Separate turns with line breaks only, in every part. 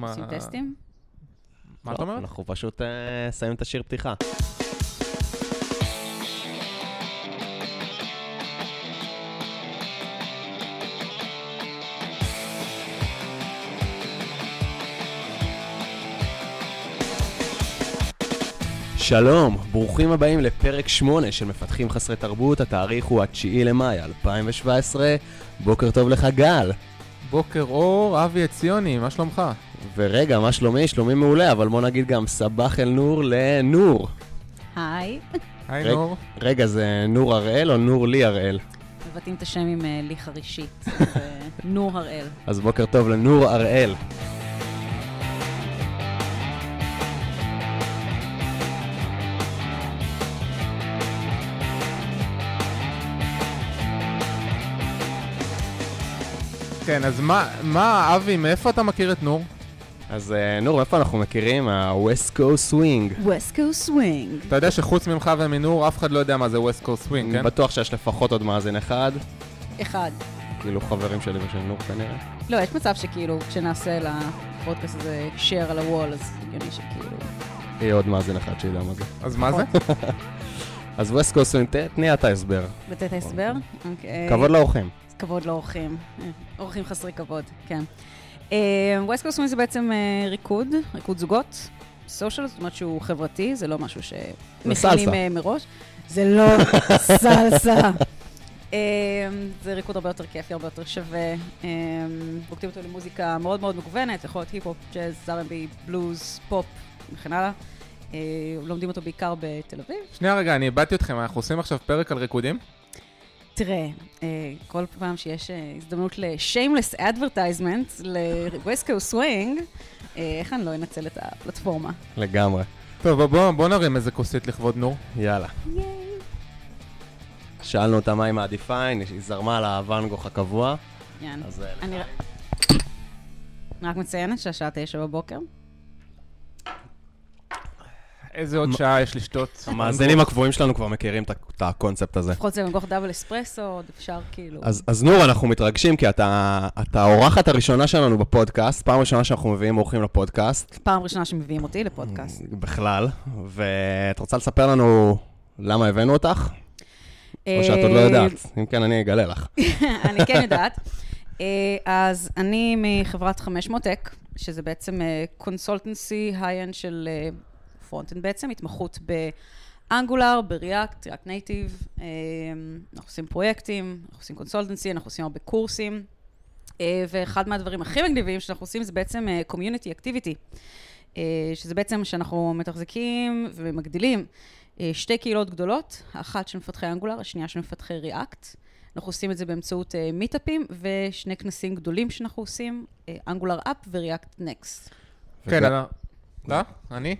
מה-
עושים טסטים?
מה את
לא,
אומרת?
אנחנו פשוט אה, שמים את השיר פתיחה. שלום, ברוכים הבאים לפרק 8 של מפתחים חסרי תרבות, התאריך הוא ה-9 למאי 2017. בוקר טוב לך גל.
בוקר אור, אבי עציוני, מה שלומך?
ורגע, מה שלומי? שלומי מעולה, אבל בוא נגיד גם סבח אל נור לנור.
היי.
היי
רגע.
נור.
רגע, זה נור הראל או נור לי הראל?
מבטאים את השם עם אה, לי חרישית. אה, נור הראל.
אז בוקר טוב לנור הראל.
כן, אז מה, מה, אבי, מאיפה אתה מכיר את נור?
אז אה, נור, איפה אנחנו מכירים? ה-West Coast Swing.
ווסקו סווינג.
אתה יודע שחוץ ממך ומנור, אף אחד לא יודע מה זה Coast Swing,
אני
כן?
בטוח שיש לפחות עוד מאזין אחד,
אחד.
כאילו חברים שלי ושל נור כנראה.
לא, יש מצב שכאילו, כשנעשה לפודקאסט הזה share על הוול, אז הגיוני שכאילו...
יהיה עוד מאזין אחד שידע מה זה.
אז מה זה?
אז West Coast Swing, תני אתה הסבר.
לתת הסבר? אוקיי.
כבוד לאורחים.
כבוד לאורחים. אורחים חסרי כבוד, כן. West Coast זה בעצם אה, ריקוד, ריקוד זוגות. social, זאת אומרת שהוא חברתי, זה לא משהו שמכינים. אה, מראש. זה לא סלסה. אה, זה ריקוד הרבה יותר כיפי, הרבה יותר שווה. אה, רוקדים אותו למוזיקה מאוד מאוד מגוונת, יכול להיות היפ-הופ, ג'אז, R&B, בלוז, פופ וכן הלאה. אה, לומדים אותו בעיקר בתל אביב.
שנייה רגע, אני איבדתי אתכם, אנחנו עושים עכשיו פרק על ריקודים?
תראה, אה, כל פעם שיש אה, הזדמנות ל-shameless advertisement ל-West Coast Swing, אה, איך אני לא אנצל את הפלטפורמה?
לגמרי.
טוב, בוא- בוא נרים איזה כוסית לכבוד נור.
יאללה. שאלנו אותה מה היא מעדיפה, היא זרמה על הוואנגוך הקבוע.
יאן.
אז
אני רק מציינת שהשעה תשע בבוקר.
איזה עוד שעה יש לשתות?
המאזינים הקבועים שלנו כבר מכירים את הקונספט הזה.
לפחות זה מגוח דאבל אספרסו, עוד אפשר כאילו...
אז, אז נור, אנחנו מתרגשים כי אתה, האורחת הראשונה שלנו בפודקאסט, פעם ראשונה שאנחנו מביאים אורחים לפודקאסט,
פעם ראשונה שמביאים אותי לפודקאסט.
בכלל, ואת רוצה לספר לנו למה הבאנו אותך? או שאת עוד לא
אה,
יודעת, אם כן אני אגלה לך.
אני כן יודעת. אה, אז אני מחברת 500 Tech, שזה בעצם consultancy high-end של front-end בעצם, התמחות ב-Angular, ב-React, React Native. אנחנו עושים פרויקטים, אנחנו עושים consultancy, אנחנו עושים הרבה קורסים. אה, ואחד מהדברים הכי מגניבים שאנחנו עושים זה בעצם community activity. שזה בעצם שאנחנו מתחזקים ומגדילים אה, שתי קהילות גדולות, האחת של מפתחי אנגולר, השנייה של מפתחי ריאקט. אנחנו עושים את זה באמצעות אה, מיטאפים ושני כנסים גדולים שאנחנו עושים, אנגולר אפ וריאקט נקסט.
כן. אתה? אני?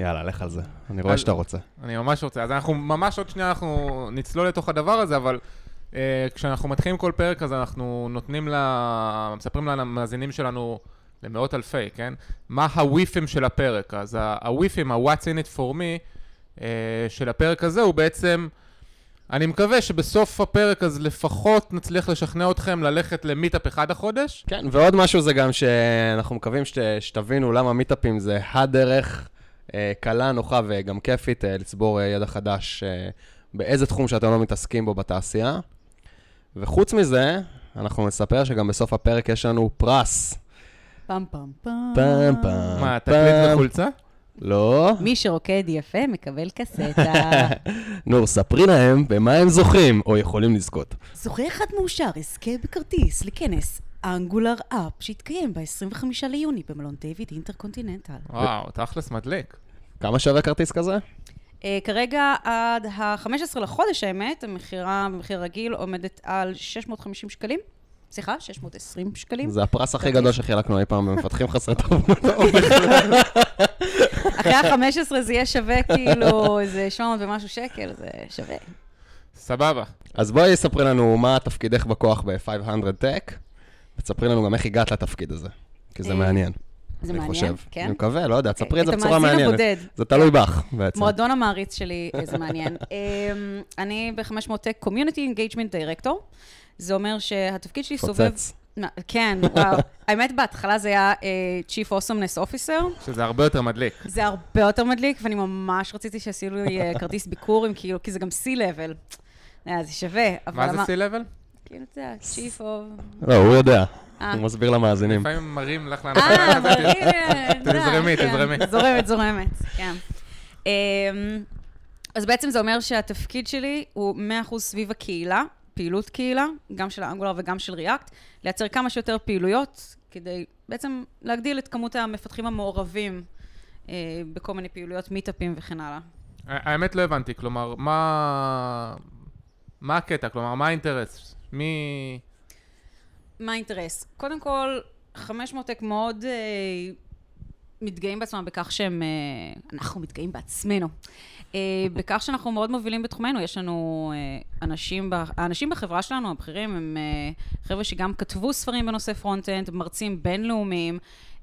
יאללה, לך על זה, אני רואה
אז-
שאתה רוצה.
אני ממש רוצה. אז אנחנו ממש עוד שנייה אנחנו נצלול לתוך הדבר הזה, אבל uh, כשאנחנו מתחילים כל פרק אז אנחנו נותנים ל... מספרים למאזינים שלנו, למאות אלפי, כן? מה הוויפים של הפרק. אז הוויפים, ה-What's in it for me uh, של הפרק הזה הוא בעצם... אני מקווה שבסוף הפרק אז לפחות נצליח לשכנע אתכם ללכת למיטאפ אחד החודש.
כן, ועוד משהו זה גם שאנחנו מקווים שת, שתבינו למה מיטאפים זה הדרך קלה, נוחה וגם כיפית אה, לצבור אה, ידע חדש אה, באיזה תחום שאתם לא מתעסקים בו בתעשייה. וחוץ מזה, אנחנו נספר שגם בסוף הפרק יש לנו פרס.
פעם פעם פעם.
פעם פעם.
מה, תקליט. וחולצה?
לא.
מי שרוקד יפה מקבל קסטה.
נור, ספרי להם במה הם זוכים או יכולים לזכות.
זוכה אחד מאושר יזכה בכרטיס לכנס אנגולר אפ שיתקיים ב-25 ליוני במלון דיוויד אינטרקונטיננטל.
וואו, תכלס מדליק.
כמה שווה כרטיס כזה?
Uh, כרגע עד ה-15 לחודש האמת, המכירה במחיר רגיל עומדת על 650 שקלים. סליחה, 620 שקלים.
זה הפרס הכי גדול שחילקנו אי פעם במפתחים חסרי תרבות.
אחרי ה-15 זה יהיה שווה כאילו איזה 700 ומשהו שקל, זה שווה.
סבבה.
אז בואי ספרי לנו מה תפקידך בכוח ב-500 Tech, ותספרי לנו גם איך הגעת לתפקיד הזה, כי זה
אה,
מעניין.
זה
אני
מעניין,
חושב.
כן?
אני מקווה, לא יודע, תספרי את זה
את
בצורה
המאזין
מעניינת.
הבודד.
זה תלוי בך, בעצם.
מועדון המעריץ שלי, אה, זה מעניין. אמ, אני ב-500 Tech Community Engagement Director. זה אומר שהתפקיד שלי סובב... כן, וואו. האמת, בהתחלה זה היה אה, Chief Awesomeness Officer.
שזה הרבה יותר מדליק.
זה הרבה יותר מדליק, ואני ממש רציתי שיעשו לי אה, כרטיס ביקור, עם כאילו, כי זה גם C-Level. זה שווה. אבל
מה זה C-Level?
כאילו, אתה יודע, Chief of...
לא, הוא יודע.
אה.
הוא מסביר למאזינים.
לפעמים מרים לך
אה,
להנחיה.
מרים, אה,
תזרמי,
כן.
תזרמי.
זורמת, זורמת, כן. אמ, אז בעצם זה אומר שהתפקיד שלי הוא 100% סביב הקהילה, פעילות קהילה, גם של האנגולר וגם של ריאקט, לייצר כמה שיותר פעילויות, כדי בעצם להגדיל את כמות המפתחים המעורבים אה, בכל מיני פעילויות, מיטאפים וכן הלאה.
האמת לא הבנתי, כלומר, מה... מה הקטע? כלומר, מה האינטרס? מי...
מה האינטרס? קודם כל, 500 טק מאוד אה, מתגאים בעצמם בכך שהם... אה, אנחנו מתגאים בעצמנו. אה, בכך שאנחנו מאוד מובילים בתחומנו, יש לנו אה, אנשים, ב, האנשים בחברה שלנו, הבכירים, הם אה, חבר'ה שגם כתבו ספרים בנושא front-end, מרצים בינלאומיים,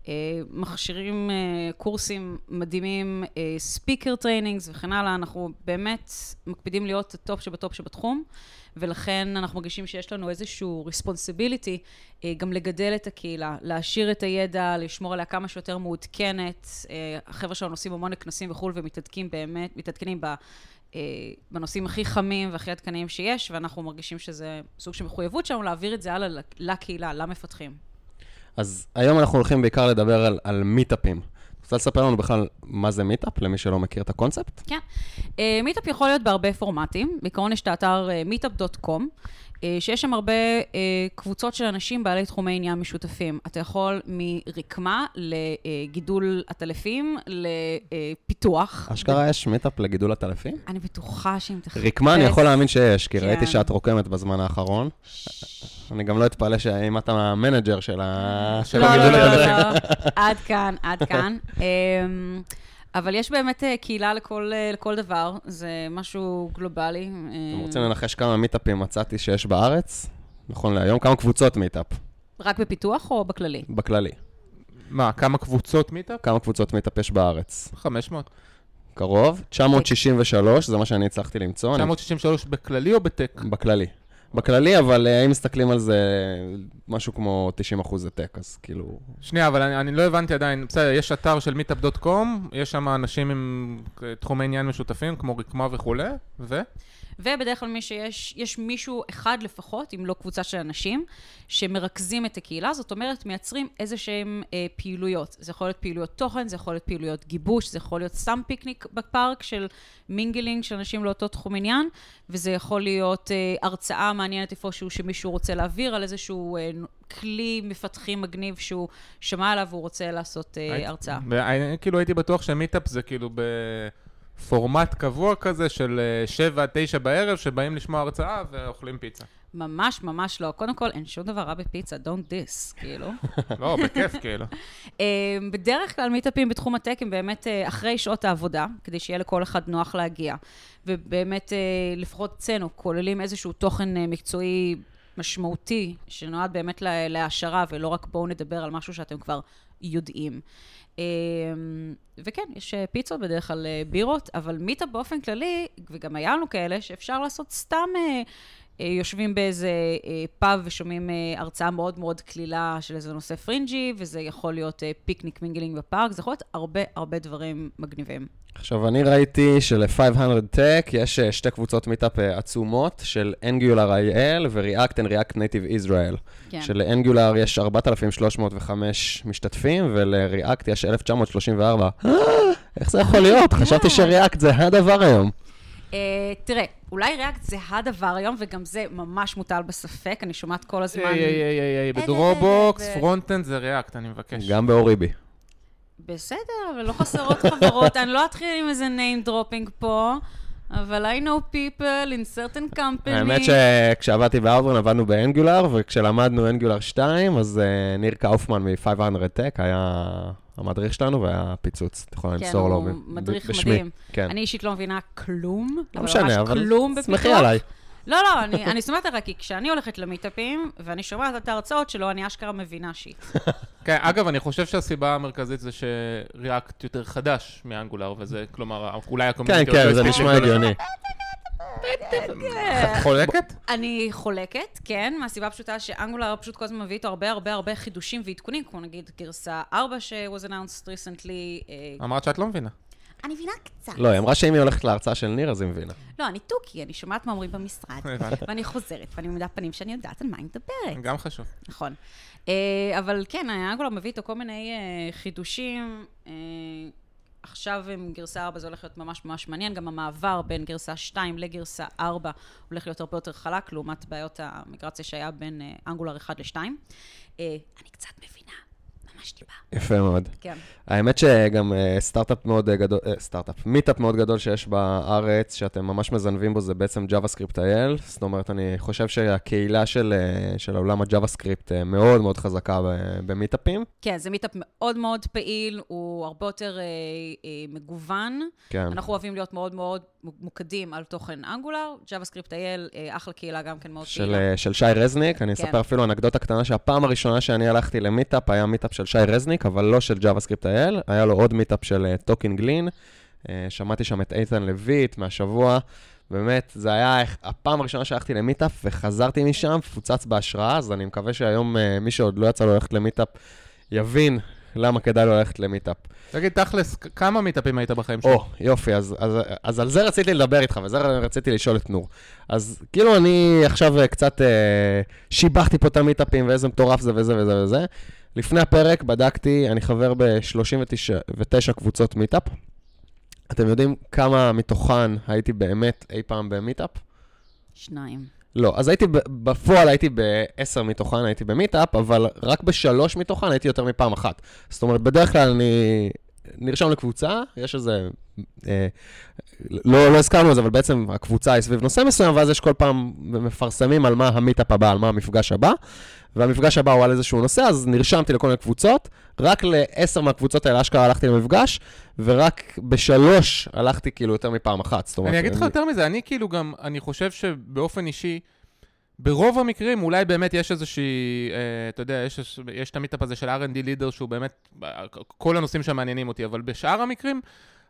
אה, מכשירים אה, קורסים מדהימים, speaker trainings וכן הלאה, אנחנו באמת מקפידים להיות הטופ שבטופ שבתחום, ולכן אנחנו מרגישים שיש לנו איזשהו responsibility אה, גם לגדל את הקהילה, להעשיר את הידע, לשמור עליה כמה שיותר מעודכנת. אה, החבר'ה שלנו עושים המון כנסים וכולי ומתעדכנים באמת, מתעדכנים. אה, בנושאים הכי חמים והכי עדכניים שיש, ואנחנו מרגישים שזה סוג של מחויבות שלנו להעביר את זה הלאה לקהילה, למפתחים.
אז היום אנחנו הולכים בעיקר לדבר על, על מיטאפים. רוצה לספר לנו בכלל מה זה מיטאפ, למי שלא מכיר את הקונספט?
כן. אה, מיטאפ יכול להיות בהרבה פורמטים. בעיקרון יש את האתר אה, meetup.com, שיש שם הרבה אה, קבוצות של אנשים בעלי תחומי עניין משותפים. אתה יכול מרקמה לגידול עטלפים, לפיתוח.
אשכרה יש מיטאפ לגידול עטלפים?
אני בטוחה שאם תחפש...
רקמה אני יכול להאמין שיש, כי
כן.
ראיתי שאת רוקמת בזמן האחרון. אני גם לא אתפלא שאם אתה ה-manager של
לא, לא,
הגידול
לא,
העטלפים.
לא, לא. עד כאן, עד כאן. אבל יש באמת אה, קהילה לכל, אה, לכל דבר, זה משהו גלובלי.
אתם רוצים לנחש כמה מיטאפים מצאתי שיש בארץ? נכון להיום, כמה קבוצות מיטאפ,
רק בפיתוח או בכללי?
בכללי.
מה, כמה קבוצות מיטאפ?
כמה קבוצות מיטאפ יש בארץ?
500.
קרוב, 963, זה מה שאני הצלחתי למצוא. אני-
963 בכללי או בטק?
בכללי. בכללי, אבל אה, אם מסתכלים על זה, משהו כמו 90 אחוז זה טק, אז כאילו...
שנייה, אבל אני, אני לא הבנתי עדיין. בסדר, יש אתר של meetup.com, יש שם אנשים עם אה, תחומי עניין משותפים, כמו רקמה וכולי, ו?
ובדרך כלל מי שיש, יש מישהו אחד לפחות, אם לא קבוצה של אנשים, שמרכזים את הקהילה, זאת אומרת, מייצרים איזה שהם אה, פעילויות. זה יכול להיות פעילויות תוכן, זה יכול להיות פעילויות גיבוש, זה יכול להיות סתם פיקניק בפארק של mingling של אנשים לאותו תחום עניין, וזה יכול להיות אה, הרצאה מעניינת איפשהו שמישהו רוצה להעביר על איזשהו אה, כלי מפתחים מגניב שהוא שמע עליו והוא רוצה לעשות אה, הרצאה.
כאילו הייתי בטוח שמיטאפ זה כאילו בפורמט קבוע כזה של 7 עד 9 בערב, שבאים לשמוע הרצאה ואוכלים פיצה.
ממש ממש לא. קודם כל, אין שום דבר רע בפיצה, don't this, כאילו.
לא, בכיף כאילו.
אה, בדרך כלל מיטאפים בתחום הטק הם באמת אה, אחרי שעות העבודה, כדי שיהיה לכל אחד נוח להגיע. ובאמת, אה, לפחות אצלנו, כוללים איזשהו תוכן אה, מקצועי משמעותי, שנועד באמת לה- להעשרה, ולא רק בואו נדבר על משהו שאתם כבר יודעים. אה, וכן, יש אה, פיצות, בדרך כלל אה, בירות, אבל מיטאפ באופן כללי, וגם היה לנו כאלה, שאפשר לעשות סתם... אה, יושבים באיזה פאב ושומעים אה, הרצאה מאוד מאוד קלילה של איזה נושא פרינג'י, וזה יכול להיות פיקניק mingling בפארק, זה יכול להיות הרבה הרבה דברים מגניבים.
עכשיו, אני ראיתי של-500 Tech יש אה, שתי קבוצות מיטאפ אה, עצומות, של Angular IL ו-React and React Native Israel.
כן.
של-Angular יש 4,305 משתתפים, ול-React יש 1,934. אה, איך זה יכול להיות? חשבתי ש-React זה הדבר היום.
אה, תראה, אולי React זה הדבר היום, וגם זה ממש מוטל בספק, אני שומעת כל הזמן...
היי, היי, היי, היי,
אה,
בדרובוקס,
אה, אה,
front-end זה React, אני מבקש.
גם באוריבי.
בסדר, אבל לא חסרות חברות, אני לא אתחיל עם איזה name dropping פה, אבל I know people in certain company.
האמת שכשעבדתי באאוטברן עבדנו ב-Angular, וכשלמדנו Angular 2, אז אה, ניר קאופמן מ-500 Tech היה המדריך שלנו והיה פיצוץ. את יכולה
כן,
למסור לו
הוא
ב-
מדריך
בשמי.
מדהים.
כן.
אני אישית לא מבינה כלום.
לא משנה,
ממש
אבל
כלום בפיתוח.
סמכי עליי.
לא, לא, אני, אני סומכת עליך, כי כשאני הולכת למיטאפים, ואני שומעת את ההרצאות שלו, אני אשכרה מבינה shit.
כן, אגב, אני חושב שהסיבה המרכזית זה ש-React יותר חדש מ-Angular, וזה, כלומר, אולי
כן,
ה-community...
כן,
עוד
זה נשמע
הספיקו
הגיוני.
את חולקת?
אני חולקת, כן, מהסיבה הפשוטה שאנגולר פשוט כל הזמן מביא איתו הרבה הרבה הרבה חידושים ועדכונים, כמו נגיד גרסה 4 ש-was announced recently. אה,
אמרת שאת לא מבינה.
אני מבינה קצת.
לא, היא אמרה שאם היא הולכת להרצאה של ניר, אז היא מבינה.
לא, אני תוכי, אני שומעת מה אומרים במשרד. ואני חוזרת, ואני מעמידה פנים שאני יודעת על מה היא מדברת.
גם חשוב.
נכון. אה, אבל כן, אנגולר מביא איתו כל מיני אה, חידושים. אה, עכשיו עם גרסה 4 זה הולך להיות ממש ממש מעניין, גם המעבר בין גרסה 2 לגרסה 4 הולך להיות הרבה יותר חלק, לעומת בעיות המיגרציה שהיה בין Angular 1 ל-2. אני קצת מבינה, ממש טיפה.
יפה מאוד.
כן.
האמת שגם אה, סטארט-אפ מאוד אה, גדול, אה, סטארט-אפ, מיטאפ מאוד גדול שיש בארץ, שאתם ממש מזנבים בו, זה בעצם JavaScript IL. זאת אומרת, אני חושב שהקהילה של, של עולם ה-JavaScript מאוד מאוד חזקה במיטאפים.
כן, זה מיטאפ מאוד מאוד פעיל, הוא הרבה יותר אה, אה, מגוון.
כן.
אנחנו אוהבים להיות מאוד מאוד ממוקדים על תוכן Angular. JavaScript IL, אה, אחלה קהילה גם כן מאוד
של,
פעילה.
של שי רזניק, אני
כן.
אספר אפילו אנקדוטה קטנה שהפעם הראשונה שאני הלכתי למיטאפ היה מיטאפ של שי רזניק, אבל לא של JavaScript IL, היה לו עוד מיטאפ של Talking Lean, שמעתי שם את איתן לויט מהשבוע, באמת, זה היה הפעם הראשונה שהלכתי למיטאפ וחזרתי משם, מפוצץ בהשראה, אז אני מקווה שהיום אה, מי שעוד לא יצא לו ללכת למיטאפ יבין למה כדאי לו ללכת למיטאפ.
תגיד, תכלס, כמה מיטאפים היית בחיים שלך?
או, יופי, אז, אז, אז על זה רציתי לדבר איתך, וזה רציתי לשאול את נור. אז כאילו אני עכשיו אה, קצת אה, שיבחתי פה את המיטאפים, ואיזה מטורף זה וזה וזה וזה. לפני הפרק בדקתי, אני חבר ב-39 קבוצות מיטאפ. אתם יודעים כמה מתוכן הייתי באמת אי פעם במיטאפ?
שניים.
לא, אז הייתי, בפועל הייתי בעשר מתוכן הייתי במיטאפ, אבל רק בשלוש מתוכן הייתי יותר מפעם אחת. זאת אומרת, בדרך כלל אני נרשם לקבוצה, יש איזה... אה, לא, לא הזכרנו את זה, אבל בעצם הקבוצה היא סביב נושא מסוים, ואז יש כל פעם מפרסמים על מה המיטאפ הבא, על מה המפגש הבא, והמפגש הבא הוא על איזשהו נושא, אז נרשמתי לכל מיני קבוצות, רק לעשר מהקבוצות האלה אשכרה הלכתי למפגש, ורק בשלוש הלכתי כאילו יותר מפעם אחת. זאת אומרת,
אני אגיד לך יותר מזה, אני כאילו גם, אני חושב שבאופן אישי, ברוב המקרים אולי באמת יש איזושהי, אה, אתה יודע, יש, יש את המיטאפ הזה של R&D Leader שהוא באמת, כל הנושאים שם מעניינים אותי, אבל בשאר המקרים,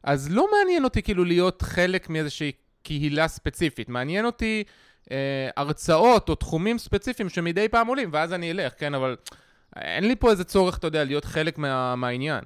אז לא מעניין אותי כאילו להיות חלק מאיזושהי קהילה ספציפית, מעניין אותי אה, הרצאות או תחומים ספציפיים שמדי פעם עולים, ואז אני אלך, כן, אבל אין לי פה איזה צורך, אתה יודע, להיות חלק מה, מהעניין.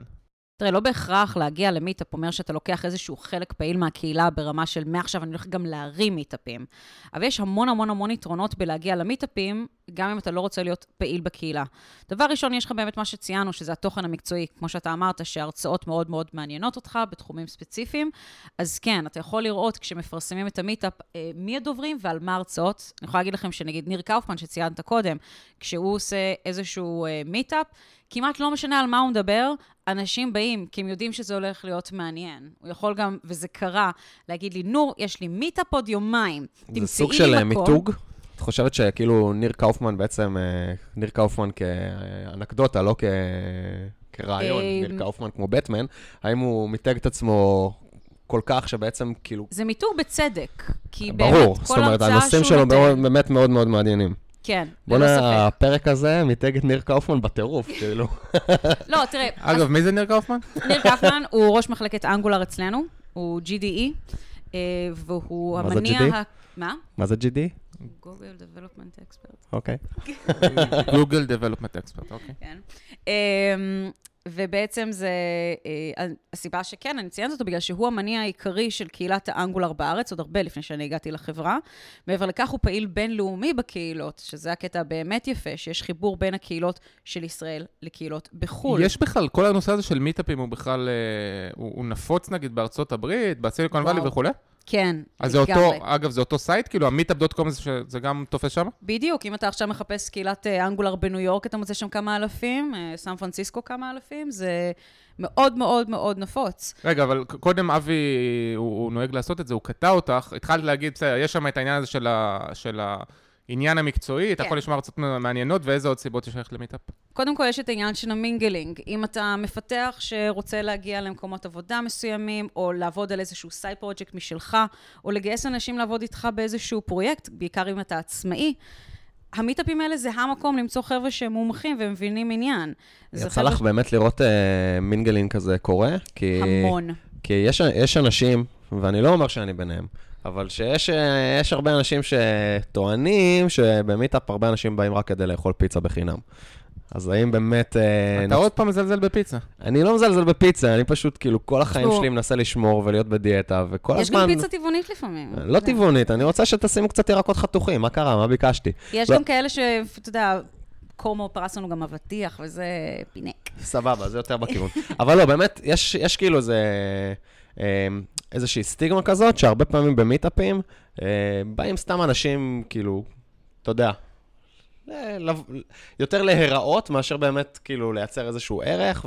תראה, לא בהכרח להגיע למיטאפ אומר שאתה לוקח איזשהו חלק פעיל מהקהילה ברמה של מעכשיו אני הולך גם להרים מיטאפים. אבל יש המון המון המון יתרונות בלהגיע למיטאפים, גם אם אתה לא רוצה להיות פעיל בקהילה. דבר ראשון, יש לך באמת מה שציינו, שזה התוכן המקצועי, כמו שאתה אמרת, שההרצאות מאוד מאוד מעניינות אותך בתחומים ספציפיים. אז כן, אתה יכול לראות כשמפרסמים את המיטאפ, אה, מי הדוברים ועל מה ההרצאות. אני יכולה להגיד לכם שנגיד ניר קאופמן, שציינת קודם, כשהוא עושה איזשהו אה, מיטאפ, כמעט לא משנה על מה הוא מדבר, אנשים באים, כי הם יודעים שזה הולך להיות מעניין. הוא יכול גם, וזה קרה, להגיד לי, נור, יש לי מיטאפ עוד יומיים.
זה סוג של אה, מיתוג. את חושבת שכאילו ניר קאופמן בעצם, אה, ניר קאופמן כאנקדוטה, לא כ... כרעיון,
אה,
ניר קאופמן כמו בטמן, האם הוא מיתג את עצמו כל כך שבעצם כאילו...
זה מיתוג בצדק, כי באמת,
ברור,
כל
זאת אומרת, הנושאים
שהוא
שלו באמת מאוד מאוד מעניינים.
כן, ללא
בוא'נה,
ספק.
הפרק הזה מיתג את ניר קאופמן בטירוף, כאילו.
לא, תראה,
אגב, מי זה ניר קאופמן?
ניר קאופמן הוא ראש מחלקת Angular אצלנו, הוא GDE, אה, והוא
מה זה
המניע...
GD?
ה- מה?
מה זה GD?
Google Development Expert.
אוקיי.
גוגל דבלופמנט אקספרט, אוקיי.
כן. ובעצם זה, אה, הסיבה שכן, אני ציינת אותו בגלל שהוא המניע העיקרי של קהילת האנגולר בארץ, עוד הרבה לפני שאני הגעתי לחברה. מעבר לכך, הוא פעיל בינלאומי בקהילות, שזה הקטע הבאמת יפה, שיש חיבור בין הקהילות של ישראל לקהילות בחו"ל.
יש בכלל, כל הנושא הזה של מיטאפים הוא בכלל, אה, הוא, הוא נפוץ נגיד בארצות הברית, בסיליקון. וואלי וכולי?
כן,
אז זה
לגמרי.
אותו, אגב, זה אותו site? כאילו, ה-Meetup.com זה, זה גם תופס שם?
בדיוק, אם אתה עכשיו מחפש קהילת אה, Angular בניו יורק, אתה מוצא שם כמה אלפים, אה, סן פרנסיסקו כמה אלפים, זה מאוד מאוד מאוד נפוץ.
רגע, אבל קודם אבי, הוא, הוא נוהג לעשות את זה, הוא קטע אותך, התחלת להגיד, בסדר, יש שם את העניין הזה של, ה, של העניין המקצועי, אתה
כן.
יכול לשמוע הרצאות מעניינות, ואיזה עוד סיבות יש לך למיטאפ?
קודם כל, יש את העניין של ה-mingling. אם אתה מפתח שרוצה להגיע למקומות עבודה מסוימים, או לעבוד על איזשהו side project משלך, או לגייס אנשים לעבוד איתך באיזשהו פרויקט, בעיקר אם אתה עצמאי, המיטאפים האלה זה המקום למצוא חבר'ה שהם מומחים ומבינים עניין.
יצא
חבר'ה
לך באמת לראות אה, מינגלין כזה קורה? כי...
המון.
כי יש, יש אנשים, ואני לא אומר שאני ביניהם, אבל שיש אה, יש הרבה אנשים שטוענים שבמיטאפ הרבה אנשים באים רק כדי לאכול פיצה בחינם. אז האם באמת... אה,
אתה עוד פעם מזלזל בפיצה.
אני לא מזלזל בפיצה, אני פשוט, כאילו, כל החיים
תשמעו-
שלי מנסה לשמור ולהיות בדיאטה, וכל
יש
הזמן...
גם פיצה טבעונית לפעמים.
לא. טבעונית, אני רוצה שתשימו קצת ירקות חתוכים, מה קרה? מה ביקשתי?
יש
לא.
גם כאלה שאתה יודע, קורמו פרס לנו גם אבטיח, וזה פינק.
סבבה, זה יותר בכיוון. אבל לא, באמת, יש, יש כאילו איזה, אה, איזושהי סטיגמה כזאת, שהרבה פעמים במיטאפים, אה, באים סתם אנשים, כאילו, אתה יודע, ל- לב- יותר להיראות, מאשר באמת, כאילו, לייצר איזשהו ערך,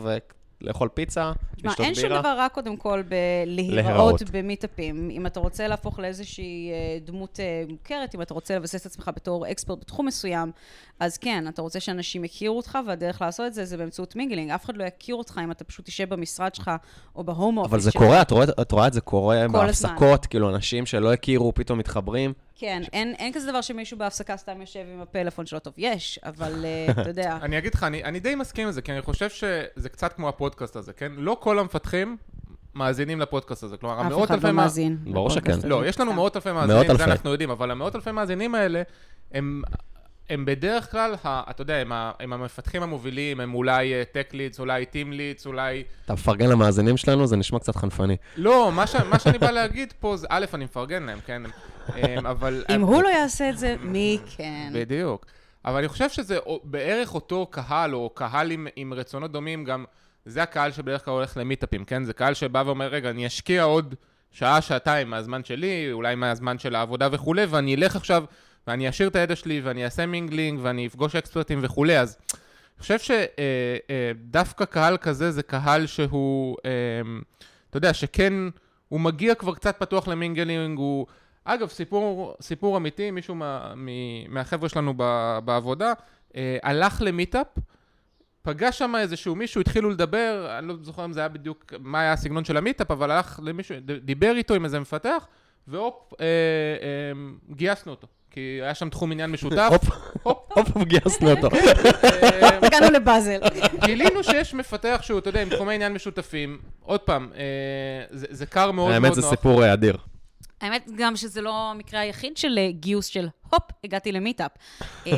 ולאכול פיצה, לשתות
אין שום
בירה.
דבר רע קודם כל
להיראות.
בלהיראות במיטאפים. אם אתה רוצה להפוך לאיזושהי אה, דמות אה, מוכרת, אם אתה רוצה לבסס את עצמך בתור expert בתחום מסוים, אז כן, אתה רוצה שאנשים יכירו אותך, והדרך לעשות את זה זה באמצעות mingling. אף אחד לא יכיר אותך אם אתה פשוט תשב במשרד שלך או ב-home office
אבל זה
שלך.
קורה, את רואה, את רואה את זה קורה בהפסקות, כאילו, אנשים שלא הכירו, פתאום מתחברים.
כן, אין, אין כזה דבר שמישהו בהפסקה סתם יושב עם הפלאפון שלו. טוב, יש, אבל אה, אתה יודע.
אני אגיד לך, אני, אני די מסכים עם זה, כי אני חושב שזה קצת כמו הפודקאסט הזה, כן? לא כל המפתחים מאזינים לפודקאסט הזה. כלומר,
אף
המאות
אחד
אלפי...
לא
מה-
מאזין.
ברור שכן.
לא. יש לנו. מאות אלפי
מאות
מאזינים, זה. אנחנו יודעים, אבל המאות אלפי מאזינים האלה, הם... הם בדרך כלל, ה- אתה יודע, הם, ה- הם המפתחים המובילים, הם אולי טק לידס, אולי טים לידס, אולי...
אתה מפרגן למאזינים שלנו, זה נשמע קצת חנפני.
לא, מה, ש... מה שאני בא להגיד פה זה, א', אני מפרגן להם, כן? אמ, אבל...
אם הוא לא יעשה את זה, מי כן?
בדיוק. אבל אני חושב שזה בערך אותו קהל, או קהל עם, עם רצונות דומים, גם זה הקהל שבדרך כלל הולך למיטאפים, כן? זה קהל שבא ואומר, רגע, אני אשקיע עוד שעה, שעתיים מהזמן שלי, אולי מהזמן של העבודה וכולי, ואני אלך עכשיו, ואני אשאיר את הידע שלי, ואני אעשה mingling, ואני אפגוש expertים וכולי, אז אני חושב שדווקא קהל כזה זה קהל שהוא, אה, אתה יודע, שכן, הוא מגיע כבר קצת פתוח ל-mingling, הוא... אגב, סיפור, סיפור אמיתי, מישהו מה, מהחבר'ה שלנו ב, בעבודה, אה, הלך למיטאפ, פגש שם איזשהו מישהו, התחילו לדבר, אני לא זוכר אם זה היה בדיוק, מה היה הסגנון של המיטאפ, אבל הלך למישהו, דיבר איתו עם איזה מפתח, והופ, אה, אה, גייסנו אותו. כי היה שם תחום עניין משותף.
הופ,
הופ,
הופ, גייסנו אותו.
אה,
הגענו לבאזל.
גילינו שיש מפתח שהוא, אתה יודע, עם תחומי עניין משותפים. עוד פעם, אה, זה, קר מאוד מאוד
האמת
נוח.
זה סיפור אה, אדיר.
האמת גם שזה לא המקרה היחיד של אה, גיוס של הופ, הגעתי למיטאפ. אה,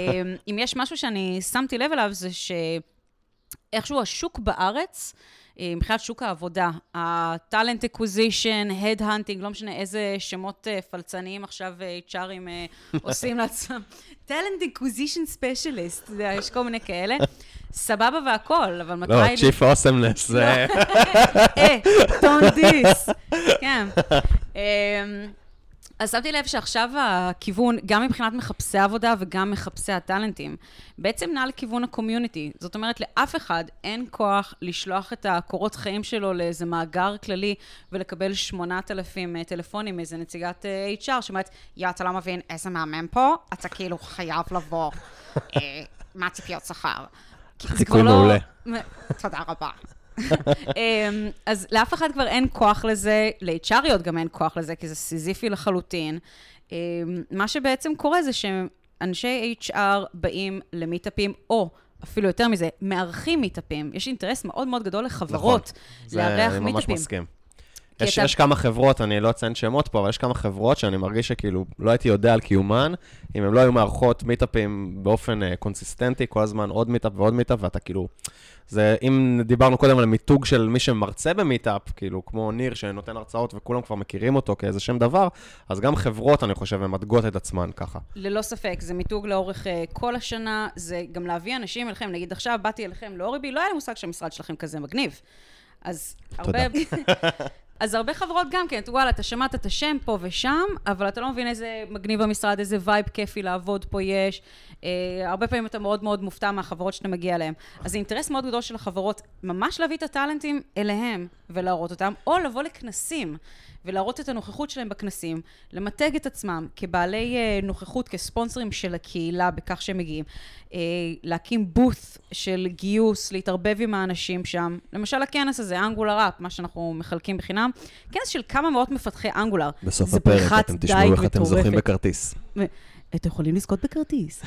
אם יש משהו שאני שמתי לב אליו זה שאיכשהו השוק בארץ, מבחינת שוק העבודה, ה-talent acquisition, head hunting, לא משנה איזה שמות אה, פלצניים עכשיו אה, HRים אה, עושים לעצמם, talent acquisition specialist, יש כל מיני כאלה. סבבה והכל, אבל מטרה
לא. צ'יפ אוסמנס, זה...
אה, don't this. כן. אז שמתי לב שעכשיו הכיוון, גם מבחינת מחפשי עבודה וגם מחפשי הטאלנטים, בעצם נע לכיוון הקומיוניטי. זאת אומרת, לאף אחד אין כוח לשלוח את הקורות חיים שלו לאיזה מאגר כללי ולקבל 8,000 אה, טלפונים מאיזה נציגת אה, HR שאומרת, יא, אתה לא מבין איזה מהמם פה, אתה כאילו חייב לבוא. אה, מה הציפיות שכר? זה כבר לא-
מעולה.
תודה רבה. אמ, אז לאף אחד כבר אין כוח לזה, ל-HRיות גם אין כוח לזה, כי זה סיזיפי לחלוטין. אמ, מה שבעצם קורה זה שאנשי HR באים למיטאפים, או אפילו יותר מזה, מארחים מיטאפים. יש אינטרס מאוד מאוד גדול לחברות
נכון. זה
לארח
אני ממש
מיטאפים.
מסכים. יש,
אתה-
יש כמה חברות, אני לא אציין שמות פה, אבל יש כמה חברות שאני מרגיש שכאילו לא הייתי יודע על קיומן, אם הם לא היו מארחות מיטאפים באופן uh, consistent י, כל הזמן עוד מיטאפ ועוד מיטאפ, ואתה כאילו... זה, אם דיברנו קודם על מיתוג של מי שמרצה במיטאפ, כאילו, כמו ניר שנותן הרצאות וכולם כבר מכירים אותו כאיזה שם דבר, אז גם חברות, אני חושב, הן ממתגות את עצמן ככה.
ללא ספק, זה מיתוג לאורך uh, כל השנה, זה גם להביא אנשים אליכם, נגיד עכשיו באתי אליכם לאוריבי, לא היה לי מושג שהמשרד שלכם כזה מגניב. אז הרבה... אז הרבה חברות גם כן, וואלה, אתה שמעת את השם פה ושם, אבל אתה לא מבין איזה מגניב במשרד, איזה vibe כיפי לעבוד פה יש. אה, הרבה פעמים אתה מאוד מאוד מופתע מהחברות שאתה מגיע אליהן. אז זה אינטרס מאוד גדול של החברות, ממש להביא את הטאלנטים אליהם ולהראות אותם, או לבוא לכנסים ולהראות את הנוכחות שלהם בכנסים, למתג את עצמם כבעלי אה, נוכחות, כספונסרים של הקהילה בכך שהם מגיעים, אה, להקים בוth של גיוס, להתערבב עם האנשים שם. למשל הכנס הזה, אנגולר אפ, מה שאנחנו מחלקים בחינם, כנס של כמה מאות מפתחי אנגולר.
בסוף הפרק אתם תשמעו איך אתם זוכים. בכרטיס.
אתם יכולים לזכות בכרטיס.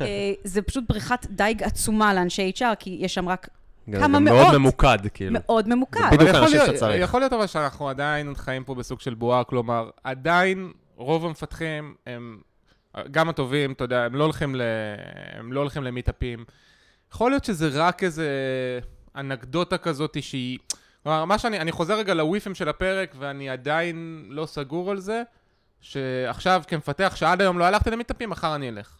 אה, זה פשוט בריכת דייג עצומה לאנשי HR, כי יש שם רק כמה מאות.
מאוד ממוקד, כאילו.
מאוד ממוקד.
בדיוק
אבל יכול
האנשים
להיות-
שאתה צריך.
יכול להיות אבל שאנחנו עדיין חיים פה בסוג של בועה, כלומר, עדיין רוב המפתחים הם, גם הטובים, אתה יודע, הם לא הולכים, ל, הם לא הולכים למיטאפים. יכול להיות שזה רק איזה אנקדוטה כזאת שהיא... כלומר, מה שאני, אני חוזר רגע לוויפים של הפרק ואני עדיין לא סגור על זה, שעכשיו כמפתח שעד היום לא הלכתי למיטאפים, מחר אני אלך.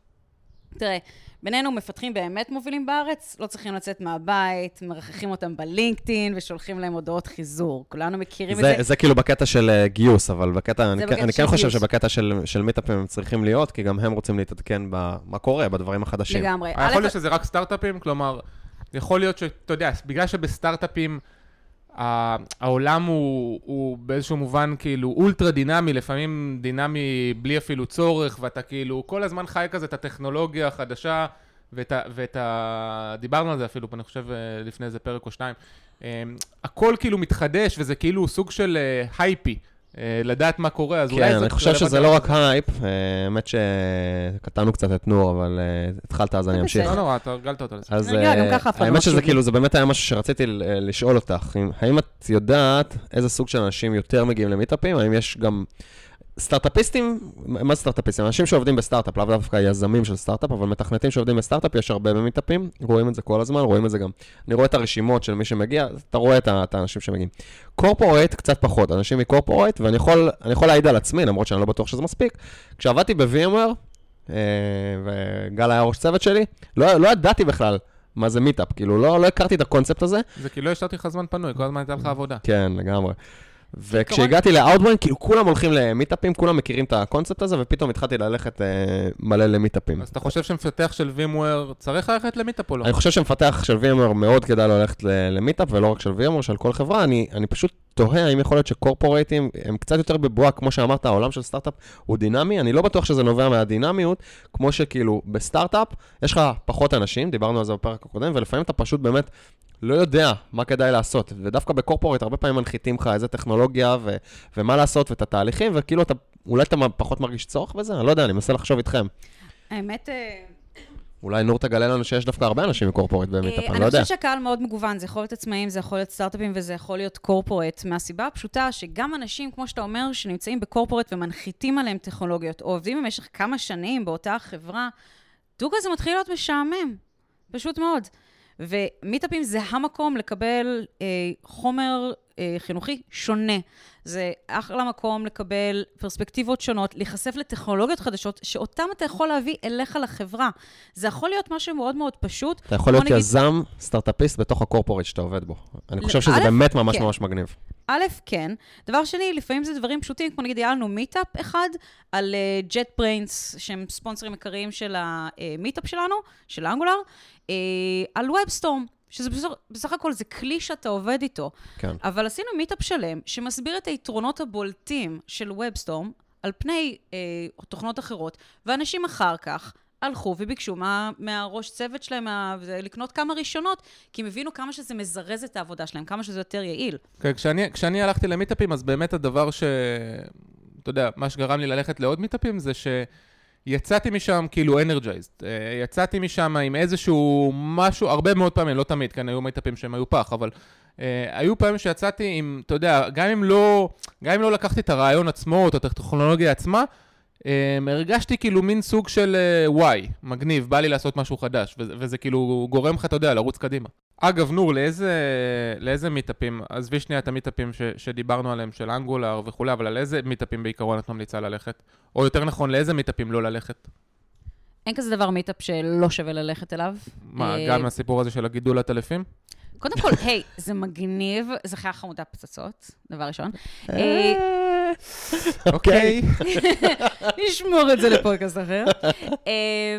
תראה, בינינו מפתחים באמת מובילים בארץ, לא צריכים לצאת מהבית, מרחכים אותם בלינקדאין ושולחים להם הודעות חיזור. כולנו מכירים
זה,
את זה.
זה כאילו בקטע של אה, גיוס, אבל בקטע, אני,
בקטע
אני
של
כן חושב
גיוס.
שבקטע של, של מיטאפים הם צריכים להיות, כי גם הם רוצים להתעדכן במה קורה, בדברים החדשים.
לגמרי.
יכול להיות שזה רק סטארט-אפים? כלומר, יכול להיות שאתה יודע, בגלל שבסטארט-אפים העולם הוא, הוא באיזשהו מובן כאילו אולטרה דינמי, לפעמים דינמי בלי אפילו צורך, ואתה כאילו כל הזמן חי כזה את הטכנולוגיה החדשה, ואת ה... ואת ה... דיברנו על זה אפילו, אני חושב, אה, לפני איזה פרק או שניים. אה, הכל כאילו מתחדש, וזה כאילו סוג של הייפי. אה, לדעת מה קורה, אז אולי
כן,
זאת
אני חושב שזה לא רק. הייפ, אה, האמת שקטענו קצת את נור, אבל אה, התחלת אז אני אמשיך.
לא נורא, אתה הרגלת אותו לזה.
אז אה,
לא
האמת שזה. כאילו, זה באמת היה משהו שרציתי אה, לשאול אותך. אם- האם את יודעת איזה סוג של אנשים יותר מגיעים למיטאפים? האם יש גם... סטארט-אפיסטים, מה זה סטארט-אפיסטים? אנשים שעובדים בסטארט-אפ, לאו דווקא יזמים של סטארט-אפ, אבל מתכנתים שעובדים בסטארט-אפ, יש הרבה במיטאפים, רואים את זה כל הזמן, רואים את זה גם. אני רואה את הרשימות של מי שמגיע, אתה רואה את את האנשים שמגיעים. קורפורט, קצת פחות, אנשים מקורפורט, ואני יכול, יכול להעיד על עצמי, למרות שאני לא בטוח שזה מספיק. כשעבדתי ב-VMware, אה, וגל היה ראש צוות שלי, לא, לא ידעתי בכלל מה זה מיטאפ, כאילו לא, לא הכרתי את הקונספט הזה.
זה כי לא השארתי לך זמן פנוי, כל הזמן הייתה לך עבודה.
כן, לגמרי. וכשהגעתי לאאוטבריין, כאילו כולם הולכים למיטאפים, כולם מכירים את הקונספט הזה, ופתאום התחלתי ללכת אה, מלא למיטאפים.
אז אתה חושב שמפתח של VMware צריך ללכת למיטאפ או לא?
אני חושב שמפתח של VMware מאוד כדאי ללכת למיטאפ, ולא רק של VMware, של כל חברה. אני, אני פשוט תוהה האם יכול להיות ש corporate ים הם קצת יותר בבועה, כמו שאמרת, העולם של סטארט-אפ הוא דינמי. אני לא בטוח שזה נובע מהדינמיות, כמו שכאילו בסטארט-אפ יש לך פחות אנשים, דיברנו על זה בפרק הקודם, ולפעמים אתה פשוט באמת לא יודע מה כדאי לעשות. ודווקא בקורפורט הרבה פעמים מנחיתים לך איזה טכנולוגיה ו- ומה לעשות ואת התהליכים, וכאילו אתה, אולי אתה פחות מרגיש צורך בזה? אני לא יודע, אני מנסה לחשוב איתכם.
האמת, אה,
אולי נור תגלה לנו שיש דווקא הרבה אנשים מקורפורט במיטאפ,
אה,
אני לא
אני
יודע.
חושבת שהקהל מאוד מגוון, זה יכול להיות עצמאים, זה יכול להיות סטארט-אפים וזה יכול להיות קורפורט, מהסיבה הפשוטה שגם אנשים, כמו שאתה אומר, שנמצאים בקורפורט ומנחיתים עליהם טכנולוגיות, או עובדים במשך כמה שנים באותה חברה, דוג הזה מתחיל להיות משעמם, פשוט מאוד. ומיטאפים זה המקום לקבל אה, חומר אה, חינוכי שונה. זה אחלה מקום לקבל פרספקטיבות שונות, להיחשף לטכנולוגיות חדשות, שאותם אתה יכול להביא אליך לחברה. זה יכול להיות משהו מאוד מאוד פשוט.
אתה יכול להיות
נגיד-
יזם, סטארט-אפיסט בתוך הקורפורט שאתה עובד בו. אני חושב
א',
שזה באמת ממש
כן.
ממש מגניב.
א', כן. דבר שני, לפעמים זה דברים פשוטים, כמו נגיד, היה לנו מיטאפ אחד על ג'ט בריינס, שהם ספונסרים עיקריים של המיטאפ שלנו, של אנגולר, uh, על ובסטורם, שזה בסך, בסך הכל זה כלי שאתה עובד איתו.
כן.
אבל עשינו מיטאפ שלם, שמסביר את היתרונות הבולטים של ובסטורם על פני uh, תוכנות אחרות, ואנשים אחר כך... הלכו וביקשו מה, מהראש צוות שלהם מה, לקנות כמה רישיונות, כי הם הבינו כמה שזה מזרז את העבודה שלהם, כמה שזה יותר יעיל.
כן, כשאני, כשאני הלכתי למיטאפים, אז באמת הדבר ש... אתה יודע, מה שגרם לי ללכת לעוד מיטאפים זה שיצאתי משם כאילו אנרג'ייזד. יצאתי משם עם איזשהו משהו, הרבה מאוד פעמים, לא תמיד, כן, היו מיטאפים שהם היו פח, אבל uh, היו פעמים שיצאתי עם, אתה יודע, גם אם לא, גם אם לא לקחתי את הרעיון עצמו, או את הטכנולוגיה עצמה, הרגשתי כאילו מין סוג של uh, וואי, מגניב, בא לי לעשות משהו חדש, וזה, וזה כאילו גורם לך, אתה יודע, לרוץ קדימה. אגב, נור, לאיזה, לאיזה מיטאפים, עזבי שנייה את המיטאפים ש, שדיברנו עליהם, של אנגולר וכולי, אבל על איזה מיטאפים בעיקרון את ממליצה ללכת? או יותר נכון, לאיזה מיטאפים לא ללכת?
אין כזה דבר מיטאפ שלא שווה ללכת אליו.
מה,
אה,
גם הסיפור הזה של הגידול עטלפים?
קודם כל, היי, זה מגניב, זה חיה חמודה פצצות, דבר ראשון. אה,
אוקיי.
נשמור את זה לפודקאסט אחר. אה,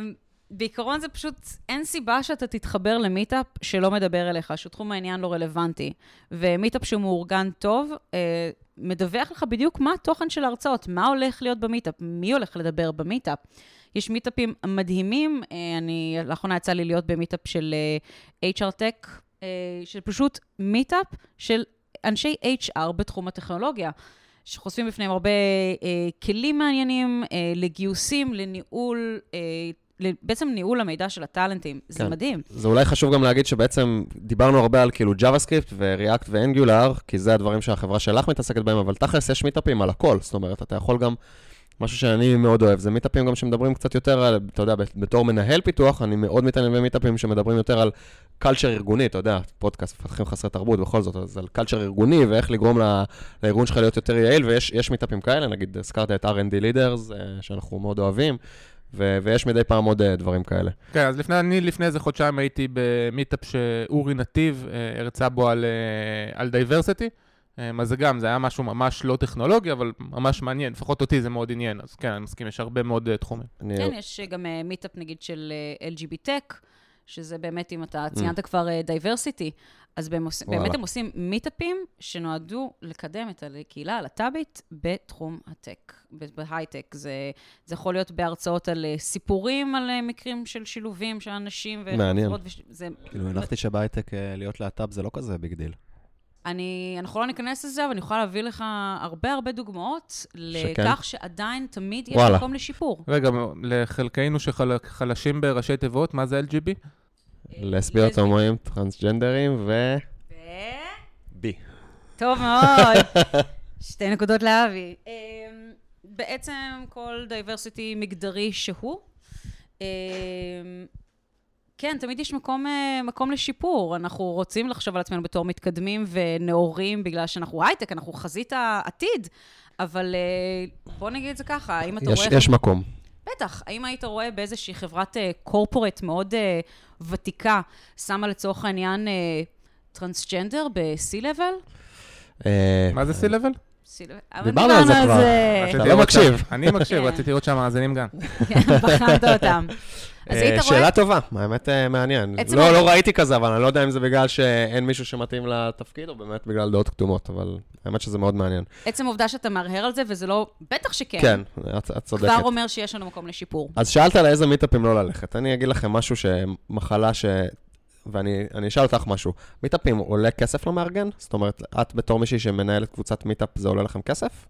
בעיקרון זה פשוט, אין סיבה שאתה תתחבר למיטאפ שלא מדבר אליך, שתחום העניין לא רלוונטי. ומיטאפ שמאורגן טוב, אה, מדווח לך בדיוק מה התוכן של ההרצאות, מה הולך להיות במיטאפ, מי הולך לדבר במיטאפ. יש מיטאפים מדהימים, אה, אני, לאחרונה יצא לי להיות במיטאפ של אה, HR Tech, אה, של פשוט מיטאפ של אנשי HR בתחום הטכנולוגיה. שחושפים בפניהם הרבה אה, כלים מעניינים אה, לגיוסים, לניהול, אה, בעצם ניהול המידע של הטאלנטים. זה
כן.
מדהים.
זה אולי חשוב גם להגיד שבעצם דיברנו הרבה על כאילו JavaScript ו-React ו-Angular, כי זה הדברים שהחברה שלך מתעסקת בהם, אבל תכלס יש מיטאפים על הכל. זאת אומרת, אתה יכול גם משהו שאני מאוד אוהב, זה מיטאפים גם שמדברים קצת יותר על, אתה יודע, בתור מנהל פיתוח, אני מאוד מתעניין במיטאפים שמדברים יותר על קלצ'ר ארגוני, אתה יודע, פודקאסט, מפתחים חסרי תרבות בכל זאת, אז על קלצ'ר ארגוני ואיך לגרום ל, לארגון שלך להיות יותר יעיל, ויש מיטאפים כאלה, נגיד, הזכרת את R&D Leaders, אה, שאנחנו מאוד אוהבים. ו- ויש מדי פעם עוד uh, דברים כאלה.
כן, אז לפני, אני לפני איזה חודשיים הייתי במיטאפ שאורי נתיב uh, הרצה בו על, על diversity. אז זה גם, זה היה משהו ממש לא טכנולוגי, אבל ממש מעניין, לפחות אותי זה מאוד עניין, אז כן, אני מסכים, יש הרבה מאוד uh, תחומים.
כן, יש גם מיטאפ uh, נגיד של uh, LGBT Tech, שזה באמת, אם אתה ציינת mm. כבר diversity, אז באמת. הם עושים מיטאפים שנועדו לקדם את הקהילה הלהט"בית בתחום ה tech, בהייטק. זה, זה יכול להיות בהרצאות על אה, סיפורים, על אה, מקרים של שילובים של אנשים.
מעניין.
וש... זה... כאילו, הנחתי שבהייטק אה, להיות להט"ב זה לא כזה big deal.
אני, אנחנו לא ניכנס לזה, אבל אני יכולה להביא לך הרבה הרבה דוגמאות שכן. לכך שעדיין תמיד יש וואלה. מקום לשיפור.
רגע, לחלקנו שחלשים בראשי תיבות, מה זה LGB?
לסביות הומואים, טרנסג'נדרים ו... ו... bi.
טוב מאוד. שתי נקודות לאבי. אמ, בעצם כל diversity מגדרי שהוא. כן, תמיד יש מקום, אה, מקום לשיפור. אנחנו רוצים לחשוב על עצמנו בתור מתקדמים ונאורים, בגלל שאנחנו הייטק, אנחנו חזית העתיד, אבל אה, בוא נגיד את זה ככה, האם אתה
יש,
רואה...
יש מקום.
בטח. האם היית רואה באיזושהי חברת קורפורט אה, מאוד ותיקה, שמה לצורך העניין טרנסג'נדר ב-C-Level?
מה זה C-Level?
דיברנו על זה כבר. אתה לא מקשיב.
אני מקשיב. רציתי לראות שהמאזינים גם.
כן, בחנת אותם.
אה, שאלה טובה, האמת אה, מעניין. לא, לא ראיתי כזה, אבל אני לא יודע אם זה בגלל שאין מישהו שמתאים לתפקיד, או באמת בגלל דעות כתומות, אבל האמת שזה מאוד מעניין.
עצם העובדה שאתה מהרהר על זה, וזה לא... בטח שכן.
כן, את צודקת.
כבר אומר שיש לנו מקום לשיפור.
אז שאלת על איזה מיטאפים לא ללכת. אני אגיד לכם משהו שמחלה ש... ואני אשאל אותך משהו. מיטאפים עולה כסף למארגן? זאת אומרת, את בתור מישהי שמנהלת קבוצת מיטאפ, זה עולה לכם כסף?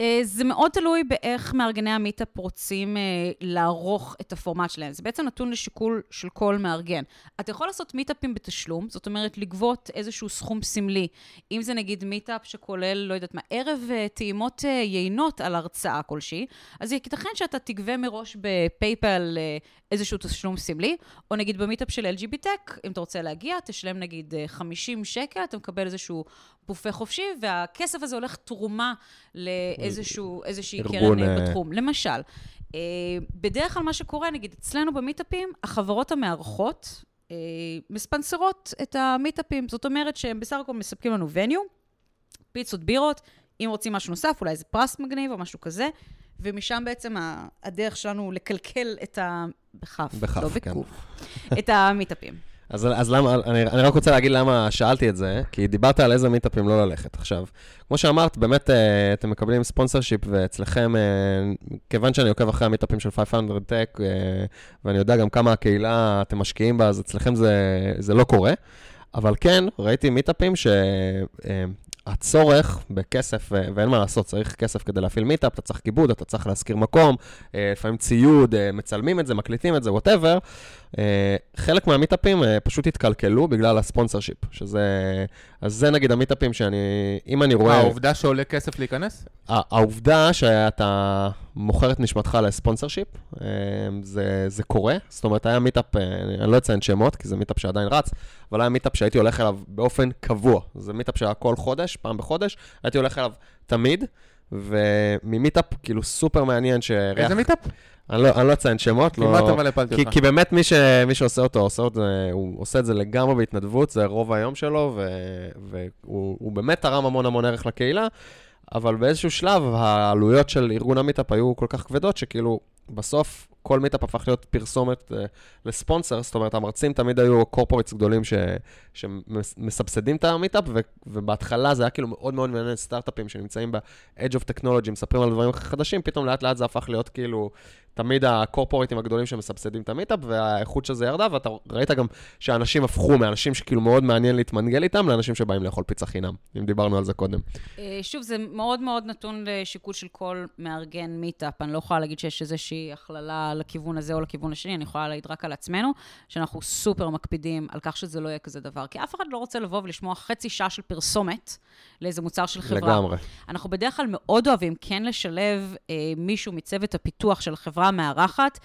אה, זה מאוד תלוי באיך מארגני המיטאפ רוצים אה, לערוך את הפורמט שלהם. זה בעצם נתון לשיקול של כל מארגן. אתה יכול לעשות מיטאפים בתשלום, זאת אומרת לגבות איזשהו סכום סמלי. אם זה נגיד מיטאפ שכולל, לא יודעת מה, ערב אה, טעימות יינות על הרצאה כלשהי, אז ייתכן שאתה תגבה מראש בפייפל איזשהו תשלום סמלי, או נגיד במיטאפ של LGBTech, אם אתה רוצה להגיע, תשלם נגיד 50 שקל, אתה מקבל איזשהו בופה חופשי, והכסף הזה הולך תרומה לאיזושהי קרן אה, בתחום. למשל, אה, בדרך כלל מה שקורה, נגיד אצלנו במיטאפים, החברות המארחות אה, מספנסרות את המיטאפים. זאת אומרת שהם בסך הכל מספקים לנו וניו, פיצות, בירות, אם רוצים משהו נוסף, אולי איזה פרס מגניב או משהו כזה, ומשם בעצם הדרך שלנו לקלקל את ה... בכף, לא כן. בקוף, את המיטאפים.
אז, אז למה, אני, אני רק רוצה להגיד למה שאלתי את זה, כי דיברת על איזה מיטאפים לא ללכת. עכשיו, כמו שאמרת, באמת אה, אתם מקבלים ספונסר שיפ, ואצלכם, אה, כיוון שאני עוקב אחרי המיטאפים של 500 Tech, אה, ואני יודע גם כמה הקהילה אתם משקיעים בה, אז אצלכם זה, זה לא קורה. אבל כן, ראיתי מיטאפים ש... הצורך בכסף, ואין מה לעשות, צריך כסף כדי להפעיל מיטאפ, אתה צריך כיבוד, אתה צריך להשכיר מקום, לפעמים ציוד, מצלמים את זה, מקליטים את זה, whatever. אה, חלק מהמיטאפים אה, פשוט התקלקלו בגלל ה sponsorship, שזה... אז זה נגיד המיטאפים שאני... אם אני רואה...
העובדה שעולה כסף להיכנס?
העובדה שאתה מוכר את נשמתך ל sponsorship, אה, זה, זה קורה. זאת אומרת, היה מיטאפ, אני לא אציין שמות, כי זה מיטאפ שעדיין רץ, אבל היה מיטאפ שהייתי הולך אליו באופן קבוע. זה מיטאפ שהיה כל חודש, פעם בחודש, הייתי הולך אליו תמיד. וממיטאפ כאילו סופר מעניין שריח...
איזה מיטאפ?
אני לא, אני לא אציין שמות,
לא... כמעט אבל הפלתי אותך.
כי באמת מי, ש, מי שעושה אותו, עושה אותו, הוא עושה את זה לגמרי בהתנדבות, זה רוב היום שלו, ו, והוא באמת תרם המון המון ערך לקהילה, אבל באיזשהו שלב העלויות של ארגון המיטאפ היו כל כך כבדות, שכאילו בסוף כל מיטאפ הפך להיות פרסומת אה, לספונסר, זאת אומרת, המרצים תמיד היו corporates גדולים ש, שמסבסדים את המיטאפ, ו, ובהתחלה זה היה כאילו מאוד מאוד מעניין סטארט-אפים שנמצאים ב-edge of technology, מספרים על דברים חדשים, פתאום לאט לאט זה הפך להיות כאילו תמיד הקורפורטים הגדולים שמסבסדים את המיטאפ, והאיכות של זה ירדה, ואתה ראית גם שאנשים הפכו מאנשים שכאילו מאוד מעניין להתמנגל איתם, לאנשים שבאים לאכול פיצה חינם, אם דיברנו על זה קודם.
אה, שוב, זה מאוד מאוד נתון לשיקול של כל מארגן מיטאפ. אני לא יכולה להגיד שיש איזושהי הכללה לכיוון הזה או לכיוון השני, אני יכולה להעיד רק על עצמנו, שאנחנו סופר מקפידים על כך שזה לא יהיה כזה דבר. כי אף אחד לא רוצה לבוא ולשמוע חצי שעה של פרסומת לאיזה מוצר של חברה.
לגמרי.
אנחנו בדרך כלל מאוד אוהבים כן לשלב אה, מישהו מצוות הפיתוח של החברה המארחת, אה,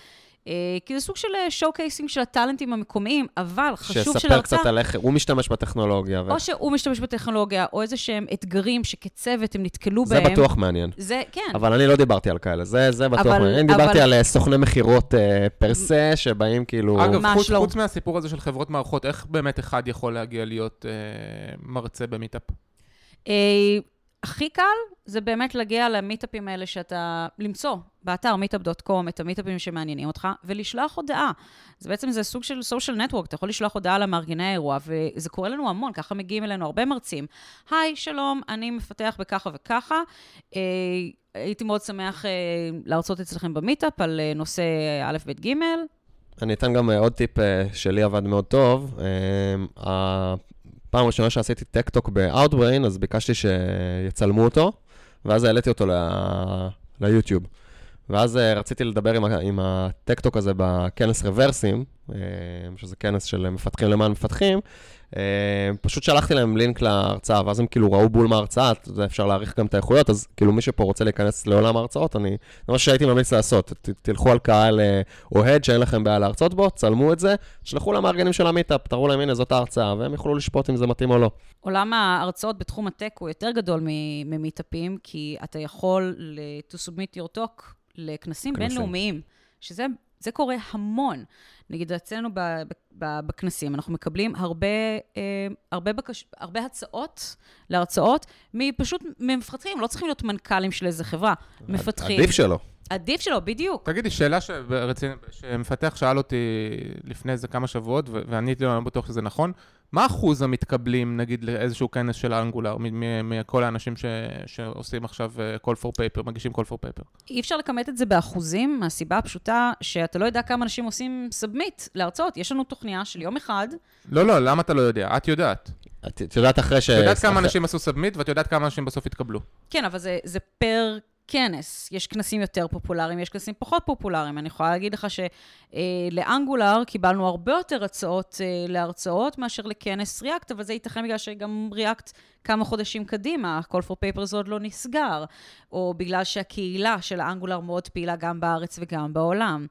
כי זה סוג של showcasing של הטאלנטים המקומיים, אבל חשוב
שיספר
שלהרצאה...
קצת על איך הוא משתמש בטכנולוגיה. ו...
או שהוא משתמש בטכנולוגיה, או איזה שהם אתגרים שכצוות הם נתקלו
זה
בהם.
בטוח מעניין.
זה, כן.
אבל אני לא דיברתי על כאלה, זה, זה בטוח
אבל-
מעניין. אני דיברתי
אבל-
על אה, סוכני מכירות אה, פר סה, שבאים כאילו...
אגב, חוץ,
לא.
חוץ מהסיפור הזה של חברות מערכות, איך באמת אחד יכול להגיע להיות אה, מרצה במיטאפ?
הכי קל זה באמת להגיע למיטאפים האלה שאתה, למצוא באתר meetup.com את המיטאפים שמעניינים אותך, ולשלוח הודעה. זה בעצם, זה סוג של social network, אתה יכול לשלוח הודעה למארגני האירוע, וזה קורה לנו המון, ככה מגיעים אלינו הרבה מרצים. היי, שלום, אני מפתח בככה וככה. אה, הייתי מאוד שמח אה, להרצות אצלכם במיטאפ על אה, נושא א', ב', ג'.
אני אתן גם אה, עוד טיפ אה, שלי עבד מאוד טוב. הפעם הראשונה שעשיתי tech talk ב-Outbrain, אז ביקשתי שיצלמו אותו, ואז העליתי אותו ל- ליוטיוב. ואז אה, רציתי לדבר עם, עם ה tech talk הזה בכנס רברסים, אה, שזה כנס של מפתחים למען מפתחים. אה, פשוט שלחתי להם לינק להרצאה, ואז הם כאילו ראו בול מההרצאה, אפשר להעריך גם את האיכויות, אז כאילו מי שפה רוצה להיכנס לעולם ההרצאות, אני, זה מה שהייתי ממליץ לעשות. ת, תלכו על קהל אוהד שאין לכם בעיה להרצות בו, צלמו את זה, שלחו למארגנים של המיטאפ, תראו להם, הנה, זאת ההרצאה, והם יוכלו לשפוט אם זה מתאים או לא.
עולם ההרצאות בתחום הטק הוא יותר גדול ממיטאפים, כי אתה יכול to submit your talk לכנסים
כנסים.
בינלאומיים, שזה זה קורה המון. נגיד, אצלנו ב, ב, ב, בכנסים, אנחנו מקבלים הרבה, אה, הרבה, בקש, הרבה הצעות להרצאות מפשוט ממפתחים, לא צריכים להיות מנכ"לים של איזה חברה, מפתחים.
עדיף שלא.
עדיף שלא, בדיוק.
תגידי, שאלה ש- רצינית, שמפתח שאל אותי לפני איזה כמה שבועות, ו- ועניתי לו, אני לא בטוח שזה נכון, מה אחוז המתקבלים, נגיד, לאיזשהו כנס של אנגולר, מ- מ- מכל האנשים ש- שעושים עכשיו אה, call for paper, מגישים call for paper?
אי אפשר לכמת את זה באחוזים, מהסיבה הפשוטה שאתה לא יודע כמה אנשים עושים submit להרצאות. יש לנו תוכניה של יום אחד,
לא, לא, למה אתה לא יודע? את יודעת.
את יודעת אחרי ש...
את יודעת כמה אנשים עשו submit, ואת יודעת כמה אנשים בסוף התקבלו.
כן, אבל זה, זה פר כנס. יש כנסים יותר פופולריים, יש כנסים פחות פופולריים. אני יכולה להגיד לך שלאנגולר קיבלנו הרבה יותר הצעות אה, להרצאות מאשר לכנס ריאקט, אבל זה ייתכן בגלל שגם ריאקט כמה חודשים קדימה, ה-call for papers עוד לא נסגר, או בגלל שהקהילה של האנגולר מאוד פעילה גם בארץ וגם בעולם.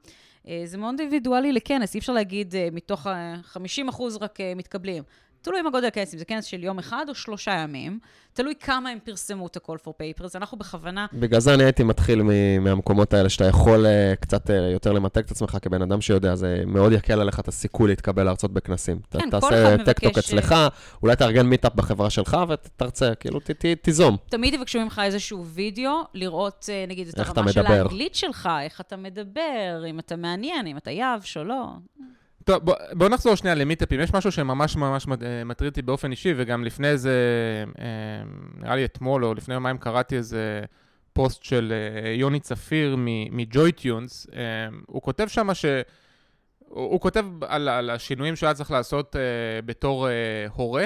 אה, זה מאוד אינדיבידואלי לכנס, אי אפשר להגיד אה, מתוך ה-50% רק אה, מתקבלים. תלוי מה גודל הכנס, אם זה כנס של יום אחד או שלושה ימים, תלוי כמה הם פרסמו את ה-call for papers. אנחנו בכוונה,
בגלל זה אני הייתי מתחיל מ- מהמקומות האלה, שאתה יכול אה, קצת אה, יותר למתג את עצמך כבן אדם שיודע, זה מאוד יקל עליך את הסיכוי להתקבל להרצות בכנסים.
כן, כל
תעשה
אחד
tech talk
מבקש,
אצלך, אולי תארגן מיטאפ בחברה שלך ותרצה, כאילו ת- ת- תיזום.
תמיד יבקשו ממך איזשהו וידאו, לראות, אה, נגיד, את הרמה של. האנגלית שלך, איך אתה מדבר, אם אתה מעניין, אם אתה יבש או לא.
טוב, בוא, בוא נחזור שנייה למיטאפים. יש משהו שממש ממש אה, מטריד אותי באופן אישי, וגם לפני איזה, אה, נראה לי אתמול או לפני יומיים קראתי איזה פוסט של אה, יוני צפיר מ JoyTunes. הוא כותב שם ש... הוא, כותב על, על השינויים שהיה צריך לעשות בתור הורה.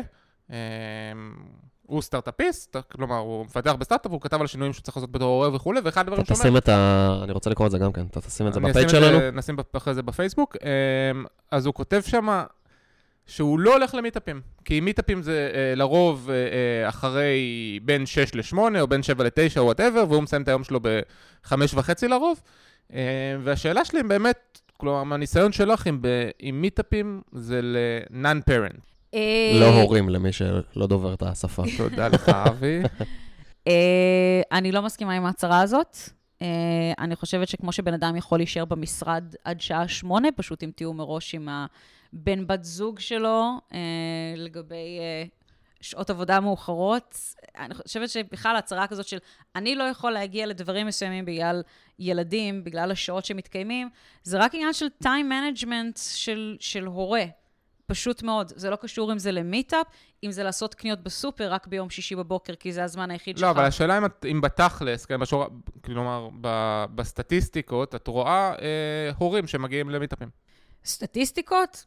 הוא סטארט-אפיסט, כלומר, הוא מפתח בסטארט-אפ, הוא כתב על השינויים שהוא צריך לעשות בתור הורה וכולי, ואחד הדברים
אתה
שהוא אומר...
תשים את ה... אני רוצה לקרוא את זה גם כן, אתה תשים את זה
ב page
שלנו.
נשים אחרי זה בפייסבוק. אמ, אז הוא כותב שם שהוא לא הולך למיטאפים. כי מיטאפים זה אה, לרוב אה, אה, אחרי בין 6 ל-8 או בין 7 ל-9 או whatever, והוא מסיים את היום שלו ב-5 וחצי לרוב. אה, והשאלה שלי אם באמת, כלומר, מהניסיון שלך, אם מיטאפים זה ל-non-parent.
אה,
לא הורים למי שלא דובר את השפה.
תודה לך, אבי.
אה, אני לא מסכימה עם ההצהרה הזאת. אה, אני חושבת שכמו שבן אדם יכול להישאר במשרד עד שעה שמונה, פשוט אם תיאמו מראש עם הבן בת זוג שלו אה, לגבי אה, שעות עבודה מאוחרות. אני חושבת שבכלל הצהרה כזאת של אני לא יכול להגיע לדברים מסוימים בגלל ילדים, בגלל השעות שמתקיימים, זה רק עניין של time management של, של הורה. פשוט מאוד. זה לא קשור אם זה למיטאפ, אם זה לעשות קניות בסופר רק ביום שישי בבוקר, כי זה הזמן היחיד שלך.
לא, אבל השאלה אם, את- אם בתכלס, כן, בשור... כלומר, ב- בסטטיסטיקות, את רואה אה, הורים שמגיעים למיטאפים.
סטטיסטיקות,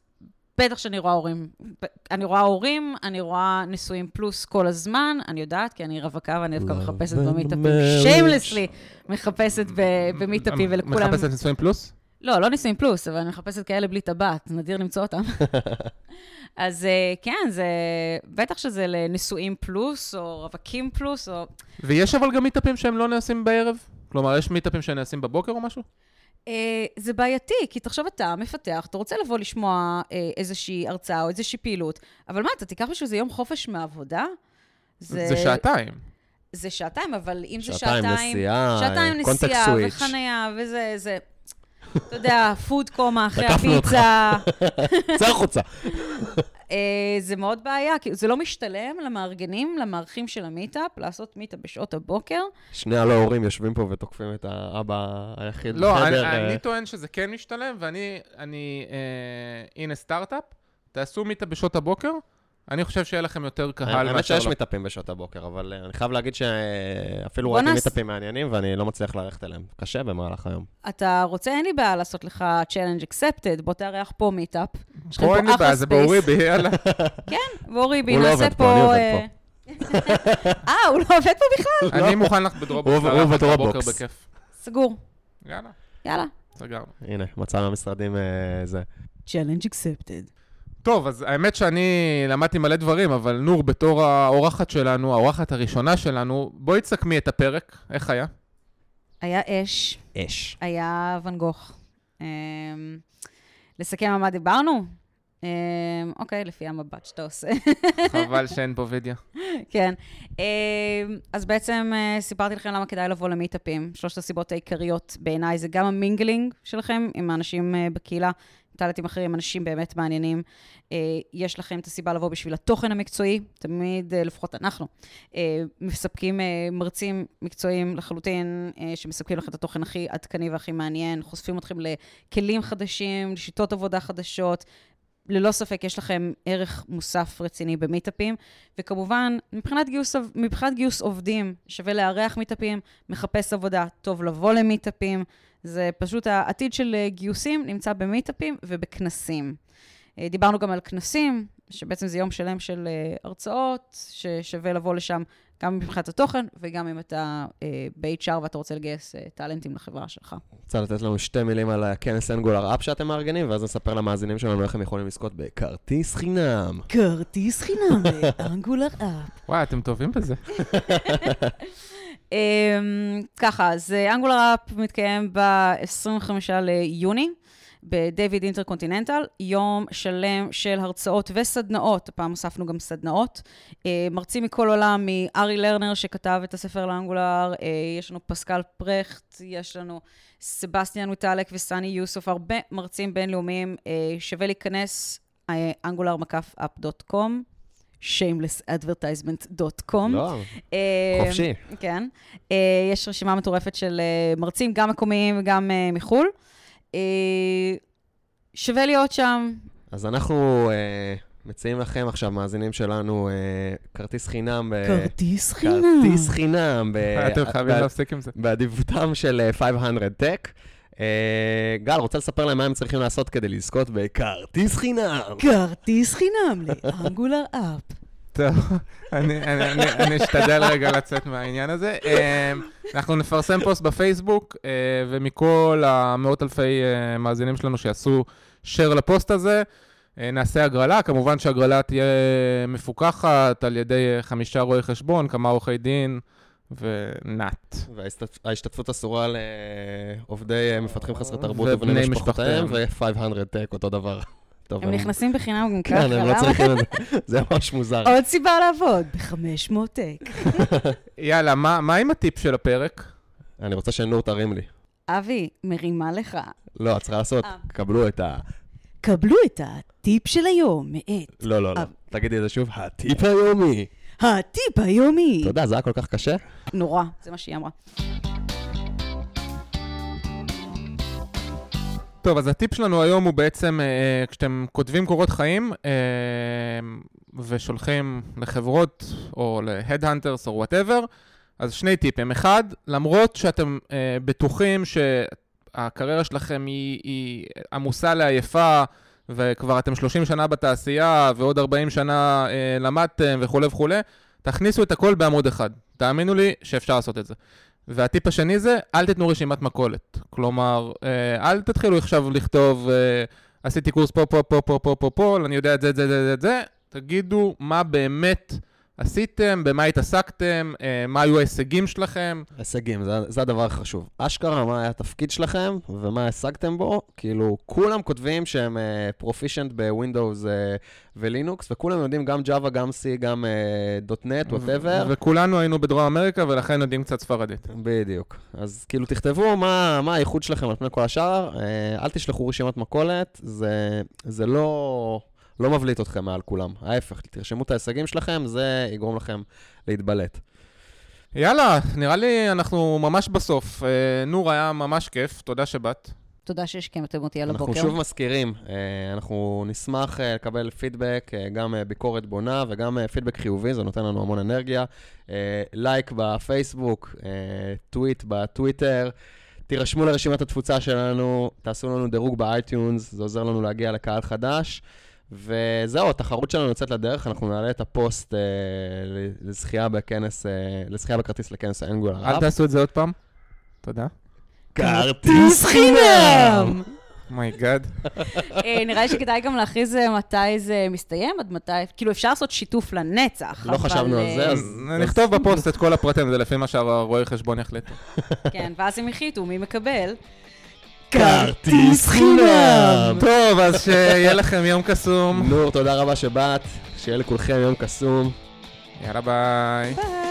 בטח שאני רואה הורים. אני רואה הורים, אני רואה נשואים פלוס כל הזמן, אני יודעת, כי אני רווקה ואני דווקא מחפשת
and
במיטאפים. שיימלסלי מחפשת במיטאפים, ולכולם...
מחפשת נישואים פלוס?
לא, לא נישואים פלוס, אבל אני מחפשת כאלה בלי טבעת, נדיר למצוא אותם. אז אה, כן, זה... בטח שזה לנישואים פלוס, או רווקים פלוס, או...
ויש אבל גם מיטאפים שהם לא נעשים בערב? כלומר, יש מיטאפים שנעשים בבוקר או משהו?
אה, זה בעייתי, כי תחשוב אתה מפתח, אתה רוצה לבוא לשמוע אה, איזושהי הרצאה או איזושהי פעילות, אבל מה, אתה תיקח בשביל זה יום חופש מהעבודה?
זה שעתיים.
זה שעתיים, אבל אם זה
שעתיים
שעתיים...
נסיעה,
שעתיים נסיעה. וחנייה, וזה, זה... אתה יודע, food coma אחרי. הפיצה.
צא החוצה.
אה, זה מאוד בעיה, כי זה לא משתלם למארגנים, למארחים של המיטאפ, לעשות מיטאפ בשעות הבוקר.
שני הלא הורים יושבים פה ותוקפים את האבא היחיד
לא, אני,
בחדר. אה,
אני טוען שזה כן משתלם, ואני, אני, אה, הנה סטארט-אפ, תעשו מיטאפ בשעות הבוקר, אני חושב שיהיה לכם יותר קהל
האמת
מאשר
שיש
לא.
מיטאפים בשעות הבוקר, אבל אה, אני חייב להגיד שאפילו ראיתי מיטאפים מעניינים ואני לא מצליח ללכת אליהם. קשה במהלך היום.
אתה רוצה, אין לי בעיה לעשות לך challenge accepted, בוא תארח פה מיטאפ.
פה אין לי בעיה, זה. באוריבי, יאללה.
ואוריבי,
הוא לא
נעשה
עובד פה, אני
פה...
עובד
אה, אה, הוא לא עובד פה בכלל?
אני מוכן לך בדרופבוקס,
הוא-.
בבוקר בכיף.
סגור.
יאללה,
יאללה.
סגרנו.
הנה, מצאנו משרדים אה, זה.
challenge accepted.
טוב, אז האמת שאני למדתי מלא דברים, אבל נור, בתור האורחת שלנו, האורחת הראשונה שלנו, בואי תסכמי את הפרק, איך היה?
היה אש,
אש.
היה ואן גוך. אמ, לסכם על מה דיברנו? אמ, אוקיי, לפי המבט שאתה עושה.
חבל שאין פה וידאו.
כן. אמ, אז בעצם אה, סיפרתי לכם למה כדאי לבוא למיטאפים. שלושת הסיבות העיקריות בעיניי זה גם המינגלינג שלכם עם האנשים אה, בקהילה, טאלנטים אחרים, אנשים באמת מעניינים. אה, יש לכם את הסיבה לבוא בשביל התוכן המקצועי, תמיד, אה, לפחות אנחנו, אה, מספקים מרצים מקצועיים לחלוטין, שמספקים לכם את התוכן הכי עדכני והכי מעניין, חושפים אתכם לכלים חדשים, לשיטות עבודה חדשות. ללא ספק יש לכם ערך מוסף רציני במיטאפים, וכמובן, מבחינת גיוס, מבחינת גיוס עובדים, שווה לארח מיטאפים, מחפש עבודה, טוב לבוא למיטאפים. זה פשוט העתיד של אה, גיוסים נמצא במיטאפים ובכנסים. אה, דיברנו גם על כנסים, שבעצם זה יום שלם של אה, הרצאות, ששווה לבוא לשם גם מבחינת התוכן, וגם אם אתה ב-HR ואתה רוצה לגייס טאלנטים לחברה שלך.
רוצה לתת לנו שתי מילים על הכנס אנגולר אפ שאתם מארגנים, ואז נספר למאזינים שלנו איך הם יכולים לזכות בכרטיס חינם.
כרטיס חינם לאנגולר אפ.
וואי, אתם טובים בזה.
אמ, ככה, אז אנגולר אפ מתקיים ב-25 ליוני. בדייוויד אינטרקונטיננטל, יום שלם של הרצאות וסדנאות, הפעם הוספנו גם סדנאות. אה, מרצים מכל עולם, מארי לרנר שכתב את הספר לאנגולר, אה, יש לנו פסקל פרכט, יש לנו סבסטיאן מוטלק וסני יוסוף, הרבה מרצים בינלאומיים, אה, שווה להיכנס, angular-up.com, shamelessadvertisement.com.
לא,
אה,
חופשי.
כן. אה, יש רשימה מטורפת של אה, מרצים, גם מקומיים וגם אה, מחו"ל. אה, שווה להיות שם.
אז אנחנו אה, מציעים לכם עכשיו, מאזינים שלנו, אה, כרטיס חינם. ב-
כרטיס
כרטיס חינם. ב-
אתם חייבים להפסיק עם זה.
באדיבותם של אה, 500 Tech. אה, גל, רוצה לספר להם מה הם צריכים לעשות כדי לזכות בכרטיס חינם?
כרטיס חינם לאנגולר אפ.
טוב, אני- אני אני- אני אשתדל רגע לצאת מהעניין הזה. אה, אנחנו נפרסם פוסט בפייסבוק, אה, ומכל המאות אלפי מאזינים שלנו שיעשו share לפוסט הזה, נעשה הגרלה. כמובן שהגרלה תהיה מפוקחת על ידי חמישה רואי חשבון, כמה עורכי דין ונת.
וההשתתפות אסורה לעובדי אה, מפתחים חסרי תרבות
ובני
משפחותיהם,
משפחותיהם.
ו-500 Tech, אותו דבר. טוב,
הם נכנסים בחינם גם ככה,
כן, הם לא? צריכים את זה. זה ממש מוזר.
עוד סיבה לעבוד, ב-500 טק.
יאללה, מה מה עם הטיפ של הפרק?
אני רוצה שנור תרים לי.
אבי, מרימה לך.
לא, את צריכה לעשות,
אה.
קבלו את ה...
קבלו את הטיפ של היום מאת
לא, לא, לא.
אה.
תגידי את זה שוב, הטיפ היומי.
הטיפ היומי.
אתה יודע, זה היה כל כך קשה?
נורא, זה מה שהיא אמרה.
טוב, אז הטיפ שלנו היום הוא בעצם, אה, כשאתם כותבים קורות חיים אה, ושולחים לחברות או ל-Headhunters או whatever, אז שני טיפים. אחד, למרות שאתם אה, בטוחים שהקריירה שלכם היא, היא עמוסה לעייפה, וכבר אתם 30 שנה בתעשייה, ועוד 40 שנה אה, למדתם וכולי וכולי, תכניסו את הכל בעמוד אחד. תאמינו לי שאפשר לעשות את זה. והטיפ השני זה, אל תיתנו רשימת מכולת. כלומר, אה, אל תתחילו עכשיו לכתוב, אה, עשיתי קורס פה, פה, פה, פה, פה, פה, פה, אני יודע את זה, את זה, את זה, את זה, תגידו מה באמת עשיתם, במה התעסקתם, אה, מה היו ההישגים שלכם.
הישגים, זה, זה הדבר החשוב. אשכרה, מה היה התפקיד שלכם ומה השגתם בו, כאילו, כולם כותבים שהם פרופישנט uh, בווינדוס uh, ולינוקס, וכולם יודעים גם Java, גם C, גם .NET, whatever.
וכולנו היינו בדרום אמריקה, ולכן יודעים קצת ספרדית.
בדיוק. אז כאילו, תכתבו מה, מה הייחוד שלכם על פני כל השאר, אל תשלחו רשימת מכולת, זה, זה לא... לא מבליט אתכם מעל כולם. ההפך, תרשמו את ההישגים שלכם, זה יגרום לכם להתבלט.
יאללה, נראה לי אנחנו ממש בסוף. אה, נור, היה ממש כיף, תודה שבאת.
תודה שהשכמתם אותי על
אנחנו
הבוקר.
שוב מזכירים, אה, אנחנו נשמח אה, לקבל פידבק, אה, גם אה, ביקורת בונה וגם אה, פידבק חיובי, זה נותן לנו המון אנרגיה. אה, לייק בפייסבוק, אה, טוויט בטוויטר. תירשמו לרשימת התפוצה שלנו, תעשו לנו דירוג ב iTunes, זה עוזר לנו להגיע לקהל חדש. וזהו, התחרות שלנו יוצאת לדרך, אנחנו נעלה את הפוסט אה, לזכייה בכנס, אה, לזכייה בכרטיס לכנס ה Angular.
אל תעשו את זה עוד פעם. תודה.
כרטיס
חינם!
my God.
אה, נראה לי שכדאי גם להכריז אה, מתי זה מסתיים, עד מתי, כאילו אפשר לעשות שיתוף לנצח.
לא
אבל,
חשבנו על זה,
אה,
אז-
נכתוב בפוסט את כל הפרטים, זה לפי מה שהרואי חשבון יחליטו.
כן, ואז הם החליטו מי מקבל.
כרטיס חינם!
טוב, אז שיהיה לכם יום קסום.
נור, תודה רבה שבאת, שיהיה לכולכם יום קסום.
יאללה ביי.
ביי.